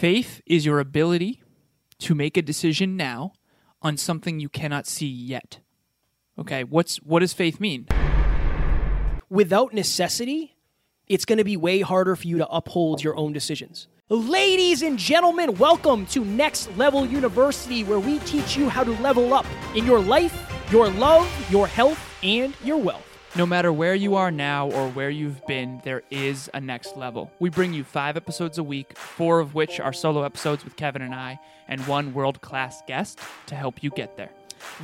Faith is your ability to make a decision now on something you cannot see yet. Okay, what's what does faith mean? Without necessity, it's going to be way harder for you to uphold your own decisions. Ladies and gentlemen, welcome to Next Level University, where we teach you how to level up in your life, your love, your health, and your wealth. No matter where you are now or where you've been, there is a next level. We bring you five episodes a week, four of which are solo episodes with Kevin and I, and one world class guest to help you get there.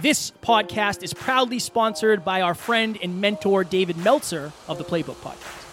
This podcast is proudly sponsored by our friend and mentor, David Meltzer of the Playbook Podcast.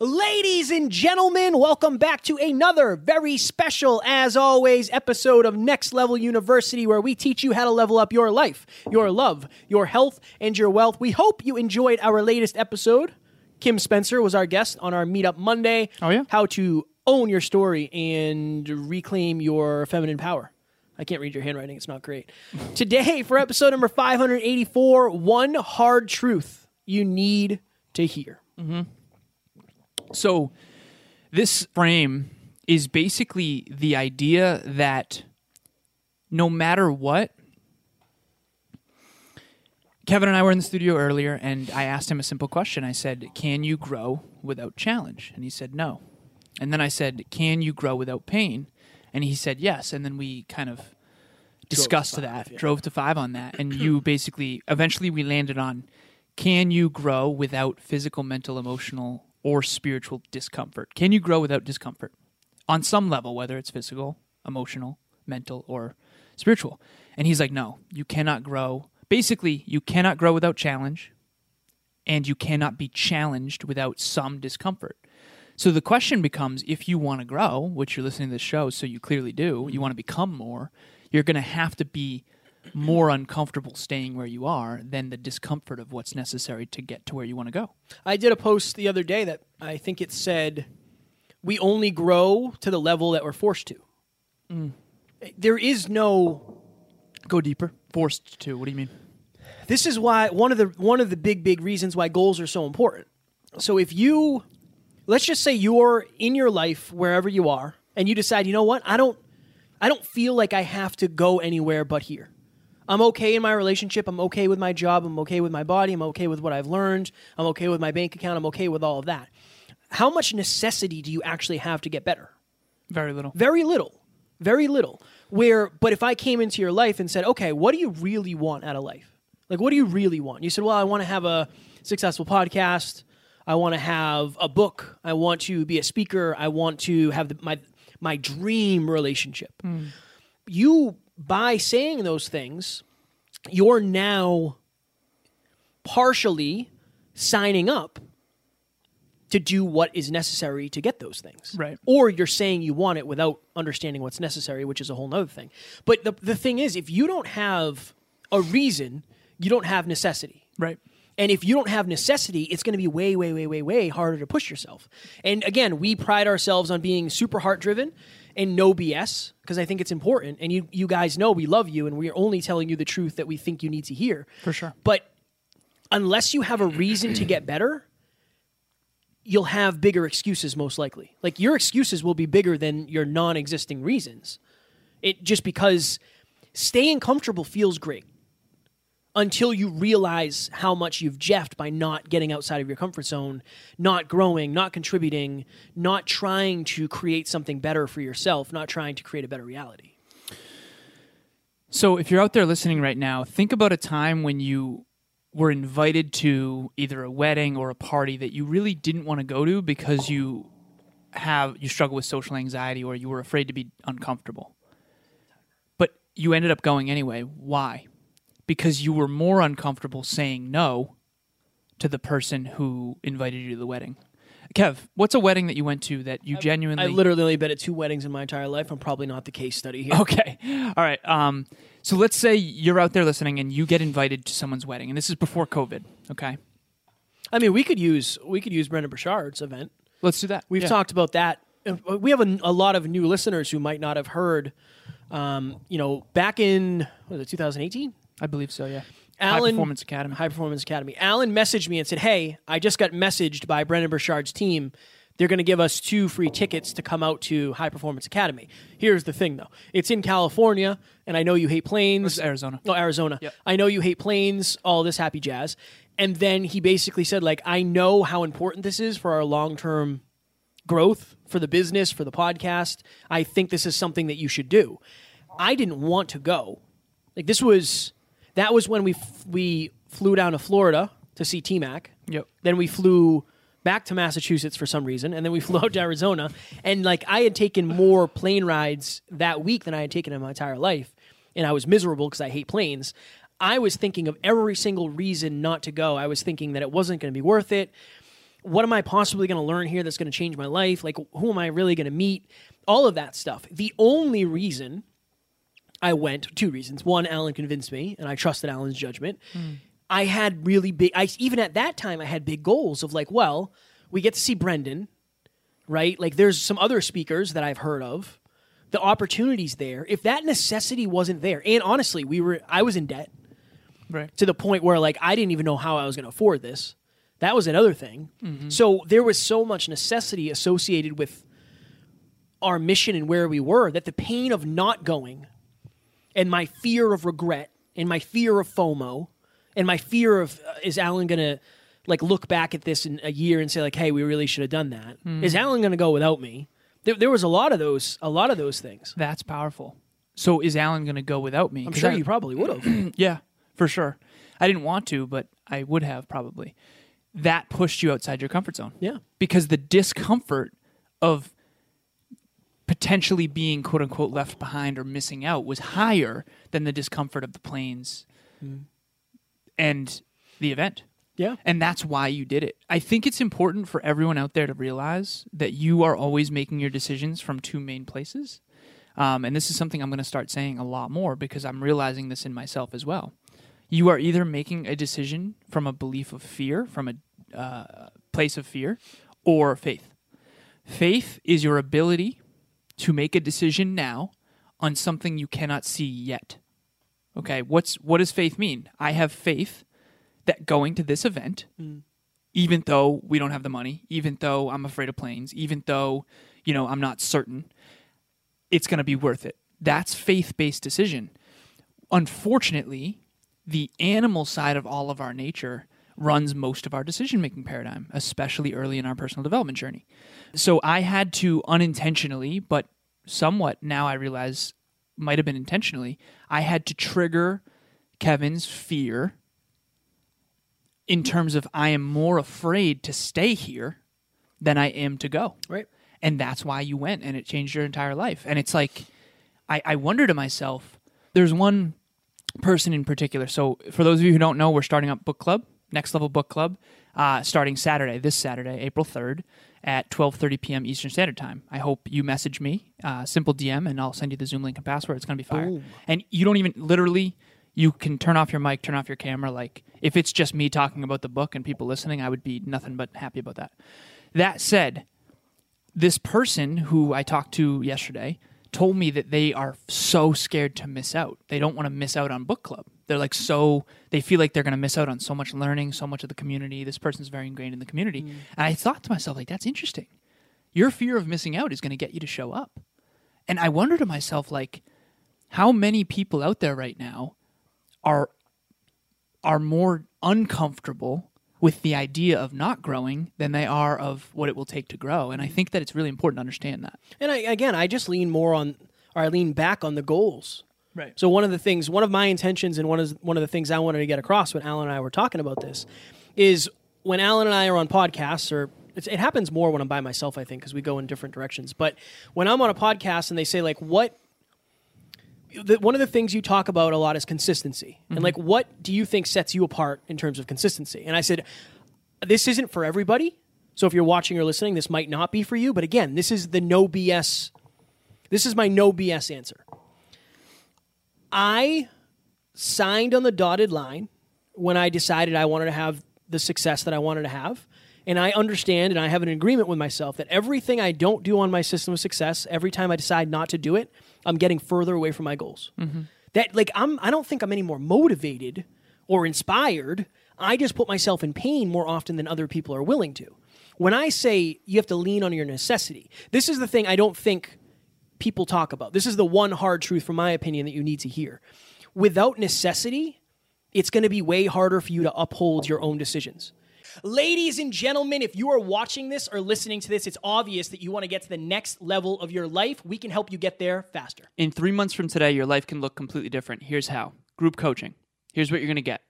Ladies and gentlemen, welcome back to another very special, as always, episode of Next Level University, where we teach you how to level up your life, your love, your health, and your wealth. We hope you enjoyed our latest episode. Kim Spencer was our guest on our Meetup Monday. Oh, yeah? How to own your story and reclaim your feminine power. I can't read your handwriting, it's not great. Today, for episode number 584, one hard truth you need to hear. Mm-hmm. So, this frame is basically the idea that no matter what, Kevin and I were in the studio earlier, and I asked him a simple question. I said, Can you grow without challenge? And he said, No. And then I said, Can you grow without pain? And he said, Yes. And then we kind of discussed five, that, yeah. drove to five on that. And you basically, eventually, we landed on Can you grow without physical, mental, emotional, or spiritual discomfort? Can you grow without discomfort? On some level, whether it's physical, emotional, mental, or spiritual. And he's like, No, you cannot grow. Basically, you cannot grow without challenge, and you cannot be challenged without some discomfort. So the question becomes if you want to grow, which you're listening to this show, so you clearly do, you want to become more, you're going to have to be more uncomfortable staying where you are than the discomfort of what's necessary to get to where you want to go. I did a post the other day that I think it said, We only grow to the level that we're forced to. Mm. Eh, there is no Go deeper. Forced to. What do you mean? this is why one of the one of the big big reasons why goals are so important. So if you let's just say you're in your life wherever you are and you decide, you know what? I don't I don't feel like I have to go anywhere but here. I'm okay in my relationship, I'm okay with my job, I'm okay with my body, I'm okay with what I've learned, I'm okay with my bank account, I'm okay with all of that. How much necessity do you actually have to get better? Very little. Very little. Very little. Where, but if I came into your life and said, okay, what do you really want out of life? Like, what do you really want? You said, well, I want to have a successful podcast. I want to have a book. I want to be a speaker. I want to have the, my my dream relationship. Hmm. You by saying those things, you're now partially signing up to do what is necessary to get those things. Right. Or you're saying you want it without understanding what's necessary, which is a whole nother thing. But the, the thing is, if you don't have a reason, you don't have necessity. Right. And if you don't have necessity, it's going to be way, way, way, way, way harder to push yourself. And again, we pride ourselves on being super heart driven and no BS because I think it's important. And you, you guys know we love you and we're only telling you the truth that we think you need to hear. For sure. But unless you have a reason to get better, you'll have bigger excuses most likely. Like your excuses will be bigger than your non-existing reasons. It just because staying comfortable feels great until you realize how much you've jeffed by not getting outside of your comfort zone, not growing, not contributing, not trying to create something better for yourself, not trying to create a better reality. So if you're out there listening right now, think about a time when you were invited to either a wedding or a party that you really didn't want to go to because you have you struggle with social anxiety or you were afraid to be uncomfortable. But you ended up going anyway. Why? Because you were more uncomfortable saying no to the person who invited you to the wedding. Kev, what's a wedding that you went to that you genuinely I literally only been at two weddings in my entire life. I'm probably not the case study here. Okay. All right. Um, so let's say you're out there listening and you get invited to someone's wedding, and this is before COVID. Okay. I mean, we could use we could use Brendon Burchard's event. Let's do that. We've Yeah. talked about that. Uh, We have a, a lot of new listeners who might not have heard. Um, you know, back in was it 2018? I believe so. Yeah. High Alan Performance Academy. High Performance Academy. Alan messaged me and said, "Hey, I just got messaged by Brendon Burchard's team. They're going to give us two free tickets to come out to High Performance Academy. Here's the thing, though. It's in California, and I know you hate planes. Arizona. Oh, Arizona. Yep. I know you hate planes. All this happy jazz. And then he basically said, like, I know how important this is for our long term growth for the business, for the podcast. I think this is something that you should do. I didn't want to go. Like this was that was when we f- we flew down to Florida to see T Mac. Yep. Then we flew back to Massachusetts for some reason, and then we flew out to Arizona. And like I had taken more plane rides that week than I had taken in my entire life, and I was miserable because I hate planes. I was thinking of every single reason not to go. I was thinking that it wasn't going to be worth it what am I possibly going to learn here that's going to change my life? Like, who am I really going to meet? All of that stuff. The only reason I went, two reasons. One, Alan convinced me, and I trusted Alan's judgment. Hmm. I had really big, I, even at that time, I had big goals of like, well, we get to see Brendon, right? Like, there's some other speakers that I've heard of. The opportunities there. If that necessity wasn't there, and honestly, we were, I was in debt Right. to the point where like I didn't even know how I was going to afford this. That was another thing. Mm-hmm. So there was so much necessity associated with our mission and where we were that the pain of not going and my fear of regret and my fear of FOMO and my fear of uh, is Alan going to like look back at this in a year and say like hey we really should have done that. Is Alan going to go without me? There, there was a lot of those a lot of those things. That's powerful. So is Alan going to go without me? I'm sure I- you probably would have. Yeah, for sure. I didn't want to, but I would have probably. That pushed you outside your comfort zone. Yeah. Because the discomfort of potentially being quote unquote left behind or missing out was higher than the discomfort of the planes and the event. yeah. And that's why you did it. I think it's important for everyone out there to realize that you are always making your decisions from two main places. Um, and this is something I'm going to start saying a lot more because I'm realizing this in myself as well. You are either making a decision from a belief of fear, from a uh, place of fear, or faith. Faith is your ability to make a decision now on something you cannot see yet. Okay, what's what does faith mean? I have faith that going to this event, mm. even though we don't have the money, even though I'm afraid of planes, even though you know I'm not certain, it's going to be worth it. That's faith-based decision. Unfortunately, the animal side of all of our nature runs most of our decision-making paradigm, especially early in our personal development journey. So I had to unintentionally, but somewhat now I realize might have been intentionally, I had to trigger Kevin's fear in terms of I am more afraid to stay here than I am to go. Right. And that's why you went and it changed your entire life. And it's like, I, I wonder to myself, there's one person in particular. So for those of you who don't know, we're starting up book club, next level book club, uh, starting Saturday, this Saturday, April 3rd at 12.30 p.m. Eastern Standard Time. I hope you message me, uh, simple DM, and I'll send you the Zoom link and password. It's going to be fire. Boom. And you don't even, literally, you can turn off your mic, turn off your camera. Like, if it's just me talking about the book and people listening, I would be nothing but happy about that. That said, this person who I talked to yesterday told me that they are so scared to miss out. They don't want to miss out on book club. They're like so they feel like they're going to miss out on so much learning, so much of the community. This person's very ingrained in the community. Mm. And I thought to myself like that's interesting. Your fear of missing out is going to get you to show up. And I wonder to myself like how many people out there right now are are more uncomfortable with the idea of not growing than they are of what it will take to grow. And I think that it's really important to understand that. And I, again, I just lean more on, or I lean back on the goals. Right. So one of the things, one of my intentions, and one of one of the things I wanted to get across when Alan and I were talking about this, is when Alan and I are on podcasts, or it's, it happens more when I'm by myself, I think, because we go in different directions. But when I'm on a podcast and they say like, what the, one of the things you talk about a lot is consistency. And mm-hmm. like, what do you think sets you apart in terms of consistency? And I said, this isn't for everybody. So if you're watching or listening, this might not be for you. But again, this is the no BS. This is my no BS answer. I signed on the dotted line when I decided I wanted to have the success that I wanted to have. And I understand and I have an agreement with myself that everything I don't do on my system of success, every time I decide not to do it, I'm getting further away from my goals. Mm-hmm. That like I'm I don't think I'm any more motivated or inspired. I just put myself in pain more often than other people are willing to. When I say you have to lean on your necessity, this is the thing I don't think people talk about. This is the one hard truth, from my opinion, that you need to hear. Without necessity, it's going to be way harder for you to uphold your own decisions. Ladies and gentlemen, if you are watching this or listening to this, it's obvious that you want to get to the next level of your life. We can help you get there faster. In three months from today, your life can look completely different. Here's how group coaching. Here's what you're going to get.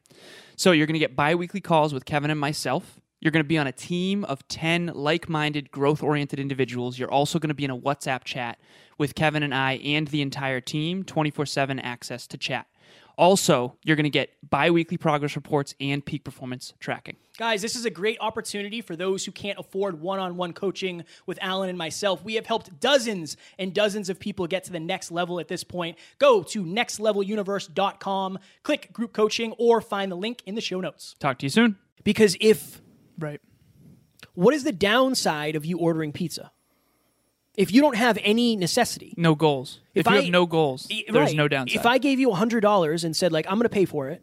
So, you're going to get bi weekly calls with Kevin and myself. You're going to be on a team of 10 like minded, growth oriented individuals. You're also going to be in a WhatsApp chat with Kevin and I and the entire team, 24 7 access to chat. Also, you're going to get bi weekly progress reports and peak performance tracking. Guys, this is a great opportunity for those who can't afford one on one coaching with Alan and myself. We have helped dozens and dozens of people get to the next level at this point. Go to nextleveluniverse.com, click group coaching, or find the link in the show notes. Talk to you soon. Because if, Right. what is the downside of you ordering pizza? If you don't have any necessity, No goals. If, If you I- have no goals, Y- there's right. no downside. If I gave you hundred dollars and said like I'm going to pay for it,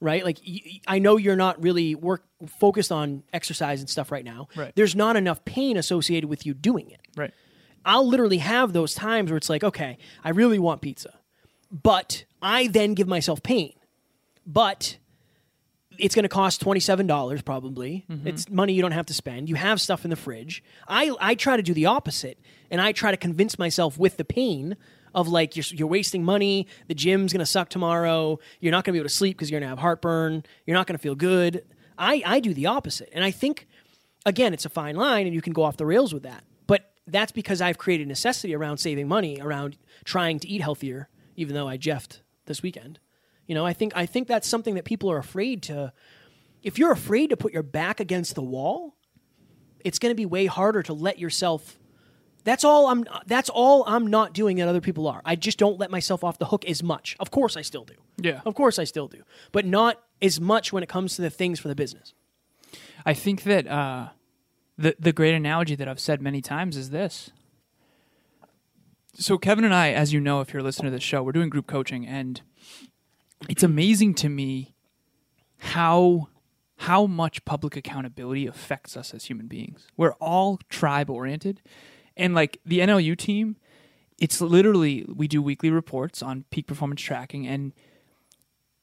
right? Like y- y- I know you're not really work focused on exercise and stuff right now. Right. There's not enough pain associated with you doing it. right. I'll literally have those times where it's like, okay, I really want pizza, but I then give myself pain, but it's going to cost $27 probably. Mm-hmm. It's money you don't have to spend. You have stuff in the fridge. I, I try to do the opposite and I try to convince myself with the pain of like you're, you're wasting money, the gym's going to suck tomorrow, you're not going to be able to sleep because you're going to have heartburn, you're not going to feel good. I, I do the opposite. And I think again, it's a fine line and you can go off the rails with that. But that's because I've created necessity around saving money, around trying to eat healthier, even though I jeffed this weekend. You know, I think I think that's something that people are afraid to if you're afraid to put your back against the wall, it's going to be way harder to let yourself that's all I'm that's all I'm not doing that other people are. I just don't let myself off the hook as much. Of course I still do. Yeah. Of course I still do. But not as much when it comes to the things for the business. I think that uh, the the great analogy that I've said many times is this. So Kevin and I, as you know, if you're listening to this show, we're doing group coaching, and it's amazing to me how how much public accountability affects us as human beings. We're all tribe oriented, and like the NLU team, it's literally we do weekly reports on peak performance tracking and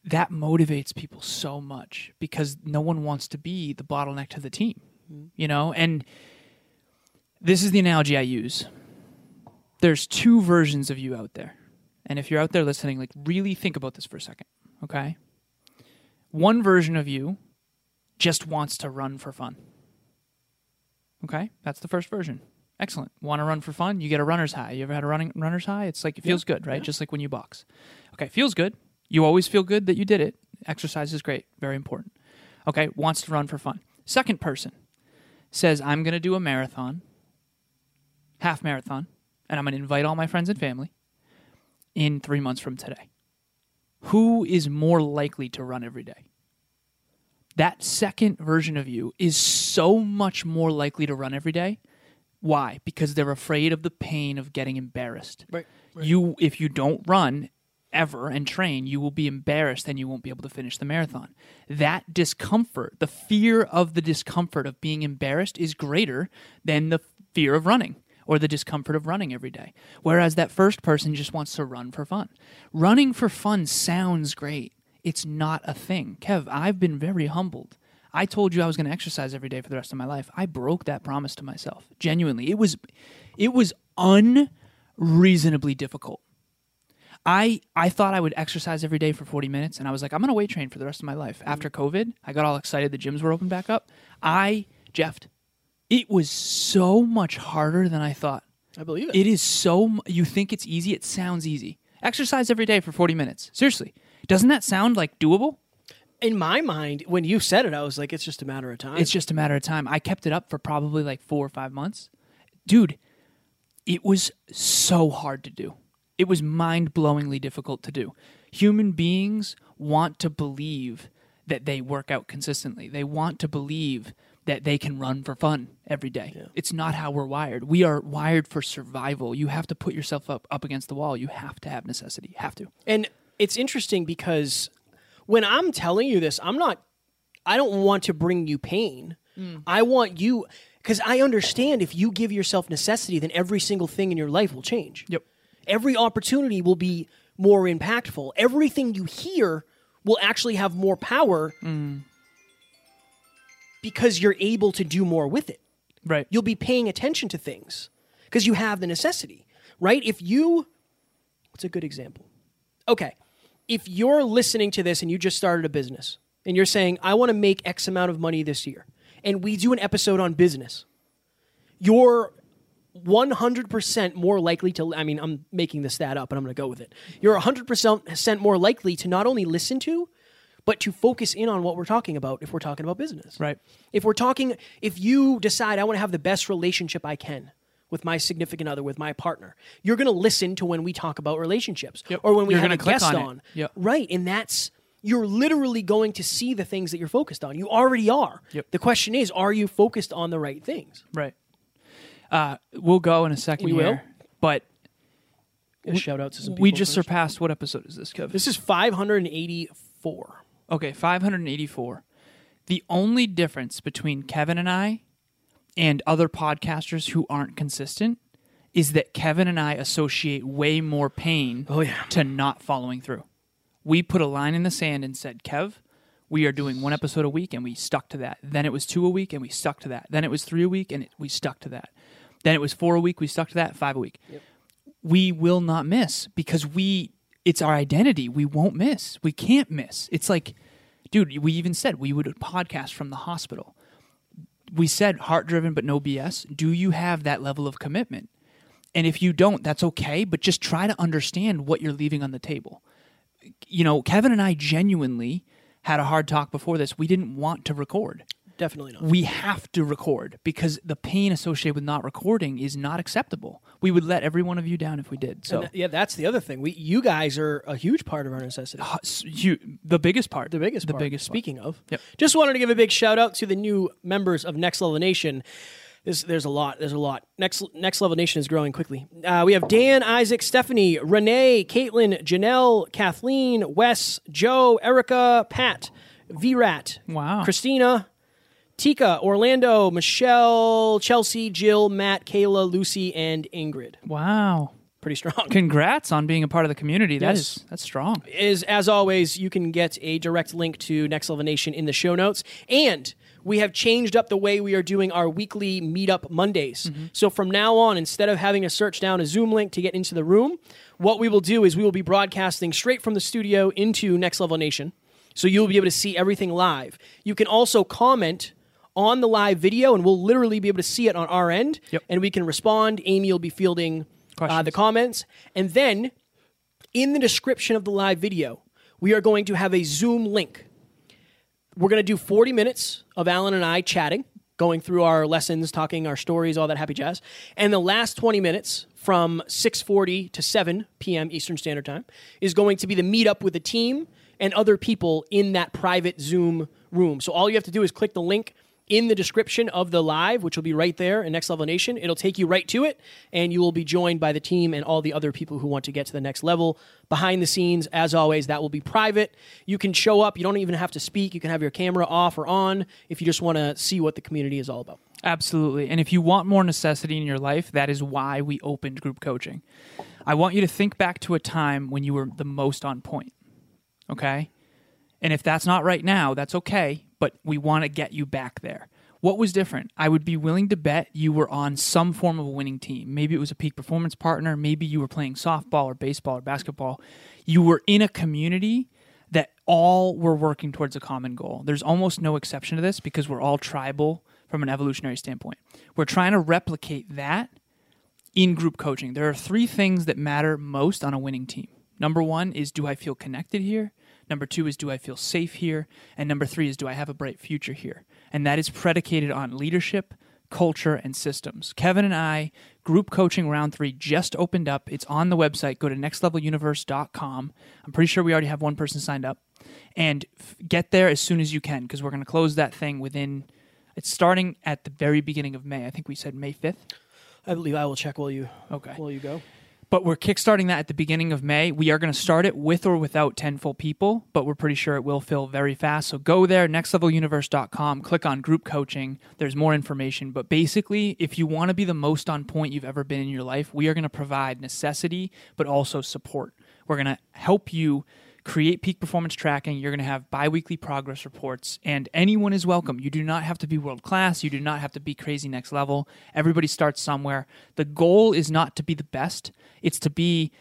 that motivates people so much because no one wants to be the bottleneck to the team, mm-hmm. you know? And this is the analogy I use. There's two versions of you out there. And if you're out there listening, like really think about this for a second, okay? One version of you just wants to run for fun. Okay? That's the first version. Excellent. Want to run for fun? You get a runner's high. You ever had a running runner's high? It's like it feels good, right? Just like when you box. Okay, feels good. You always feel good that you did it. Exercise is great, very important. Okay, wants to run for fun. Second person says, I'm going to do a marathon, half marathon, and I'm going to invite all my friends and family in three months from today. Who is more likely to run every day? That second version of you is so much more likely to run every day. Why? Because they're afraid of the pain of getting embarrassed Right. you if you don't run ever and train you will be embarrassed and you won't be able to finish the marathon that discomfort the fear of the discomfort of being embarrassed is greater than the fear of running or the discomfort of running every day whereas that first person just wants to run for fun running for fun sounds great it's not a thing kev i've been very humbled I told you I was going to exercise every day for the rest of my life. I broke that promise to myself. Genuinely. It was it was unreasonably difficult. I I thought I would exercise every day for 40 minutes and I was like I'm going to weight train for the rest of my life. After COVID, I got all excited the gyms were open back up. I jeffed. It was so much harder than I thought. I believe it. It is so you think it's easy, it sounds easy. Exercise every day for 40 minutes. Seriously. Doesn't that sound like doable? in my mind, when you said it, I was like, it's just a matter of time. It's just a matter of time. I kept it up for probably like four or five months. Dude, it was so hard to do. It was mind blowingly difficult to do. Human beings want to believe that they work out consistently, they want to believe that they can run for fun every day. It's not how we're wired. We are wired for survival. You have to put yourself up, up against the wall. You have to have necessity. You have to. and it's interesting because when I'm telling you this, I'm not. I don't want to bring you pain. Mm. I want you because I understand if you give yourself necessity, then every single thing in your life will change. Yep. Every opportunity will be more impactful. Everything you hear will actually have more power mm. Because you're able to do more with it. Right. You'll be paying attention to things because you have the necessity, right? If you, what's a good example? Okay. If you're listening to this and you just started a business and you're saying, I want to make X amount of money this year, and we do an episode on business, you're 100% more likely to, I mean, I'm making this stat up but I'm going to go with it. You're 100% more likely to not only listen to, but to focus in on what we're talking about if we're talking about business. Right. If we're talking, if you decide I want to have the best relationship I can with my significant other, with my partner, you're going to listen to when we talk about relationships Yep. or when we You're have a guest on on. Yep. Right. And that's, you're literally going to see the things that you're focused on. You already are. Yep. The question is, are you focused on the right things? Right. Uh, we'll go in a second We here, will? but Shout out to some people. we just first. surpassed what episode is this, Kev? This is 584. Okay, 584. The only difference between Kevin and I and other podcasters who aren't consistent is that Kevin and I associate way more pain Oh, yeah. to not following through. We put a line in the sand and said, Kev, we are doing one episode a week, and we stuck to that. Then it was two a week, and we stuck to that. Then it was three a week, and it, we stuck to that. Then it was four a week, we stuck to that, five a week. We will not miss because we, it's our identity. We won't miss. We can't miss. It's like, dude, we even said we would podcast from the hospital. We said heart driven, but no BS. Do you have that level of commitment? And if you don't, that's okay, but just try to understand what you're leaving on the table. You know, Kevin and I genuinely had a hard talk before this. We didn't want to record. Definitely not. We have to record because the pain associated with not recording is not acceptable. We would let every one of you down if we did. So, th- yeah, that's the other thing. We, you guys are a huge part of our necessity. Uh, you, the biggest part. The biggest The part. biggest. part. Speaking of, Yep. just wanted to give a big shout out to the new members of Next Level Nation. There's, there's a lot. There's a lot. Next Next Level Nation is growing quickly. Uh, we have Dan, Isaac, Stephanie, Renee, Caitlin, Janelle, Kathleen, Wes, Joe, Erica, Pat, VRAT, Wow. Christina, Tika, Orlando, Michelle, Chelsea, Jill, Matt, Kayla, Lucy, and Ingrid. Wow. Pretty strong. Congrats on being a part of the community. That Yes. is that's strong. is as always you can get a direct link to next level nation in the show notes and we have changed up the way we are doing our weekly meetup mondays mm-hmm. so from now on instead of having to search down a zoom link to get into the room what we will do is we will be broadcasting straight from the studio into next level nation so you'll be able to see everything live you can also comment on the live video and we'll literally be able to see it on our end Yep. and we can respond amy will be fielding uh, the comments and then in the description of the live video, we are going to have a Zoom link. We're going to do 40 minutes of Alan and I chatting, going through our lessons, talking our stories, all that happy jazz. And the last 20 minutes from 6:40 to 7 p.m. Eastern Standard Time is going to be the meetup with the team and other people in that private Zoom room. So all you have to do is click the link in the description of the live, which will be right there in Next Level Nation. It'll take you right to it, and you will be joined by the team and all the other people who want to get to the next level. Behind the scenes, as always, that will be private. You can show up. You don't even have to speak. You can have your camera off or on if you just want to see what the community is all about. Absolutely. And if you want more necessity in your life, that is why we opened group coaching. I want you to think back to a time when you were the most on point. Okay? And if that's not right now, that's okay, but we want to get you back there. What was different? I would be willing to bet you were on some form of a winning team. Maybe it was a peak performance partner, maybe you were playing softball or baseball or basketball. You were in a community that all were working towards a common goal. There's almost no exception to this because we're all tribal from an evolutionary standpoint. We're trying to replicate that in group coaching. There are three things that matter most on a winning team. Number one is do I feel connected here? Number two is do I feel safe here? And number three is do I have a bright future here? And that is predicated on leadership, culture, and systems. Kevin and I, group coaching round three just opened up. It's on the website. Go to nextleveluniverse.com. I'm pretty sure we already have one person signed up. And f- get there as soon as you can because we're going to close that thing within, it's starting at the very beginning of May. I think we said May 5th. I believe I will check while you Okay. while you go. But we're kickstarting that at the beginning of May. We are going to start it with or without 10 full people, but we're pretty sure it will fill very fast. So go there, nextleveluniverse.com, click on group coaching. There's more information. But basically, if you want to be the most on point you've ever been in your life, we are going to provide necessity, but also support. We're going to help you create peak performance tracking. You're going to have biweekly progress reports, and anyone is welcome. You do not have to be world class. You do not have to be crazy next level. Everybody starts somewhere. The goal is not to be the best, it's to be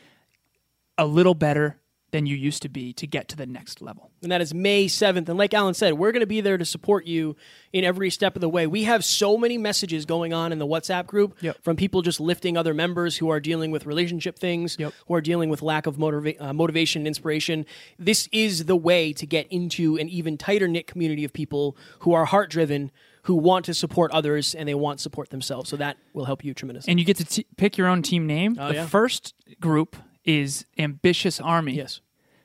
a little better than you used to be to get to the next level. And that is May 7th. And like Alan said, we're going to be there to support you in every step of the way. We have so many messages going on in the WhatsApp group Yep. from people just lifting other members who are dealing with relationship things, Yep. who are dealing with lack of motiva- uh, motivation and inspiration. This is the way to get into an even tighter knit community of people who are heart driven, who want to support others, and they want support themselves. So that will help you tremendously. And you get to t- pick your own team name. Oh, the yeah. first group is Ambitious Army. yes.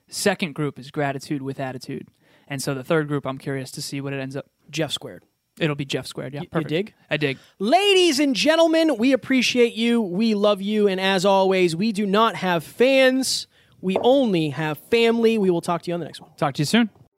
Second group is Gratitude with Attitude. And so the third group, I'm curious to see what it ends up. Jeff squared. It'll be Jeff squared. Yeah, you perfect. dig? I dig. Ladies and gentlemen, we appreciate you. We love you. And as always, we do not have fans. We only have family. We will talk to you on the next one. Talk to you soon.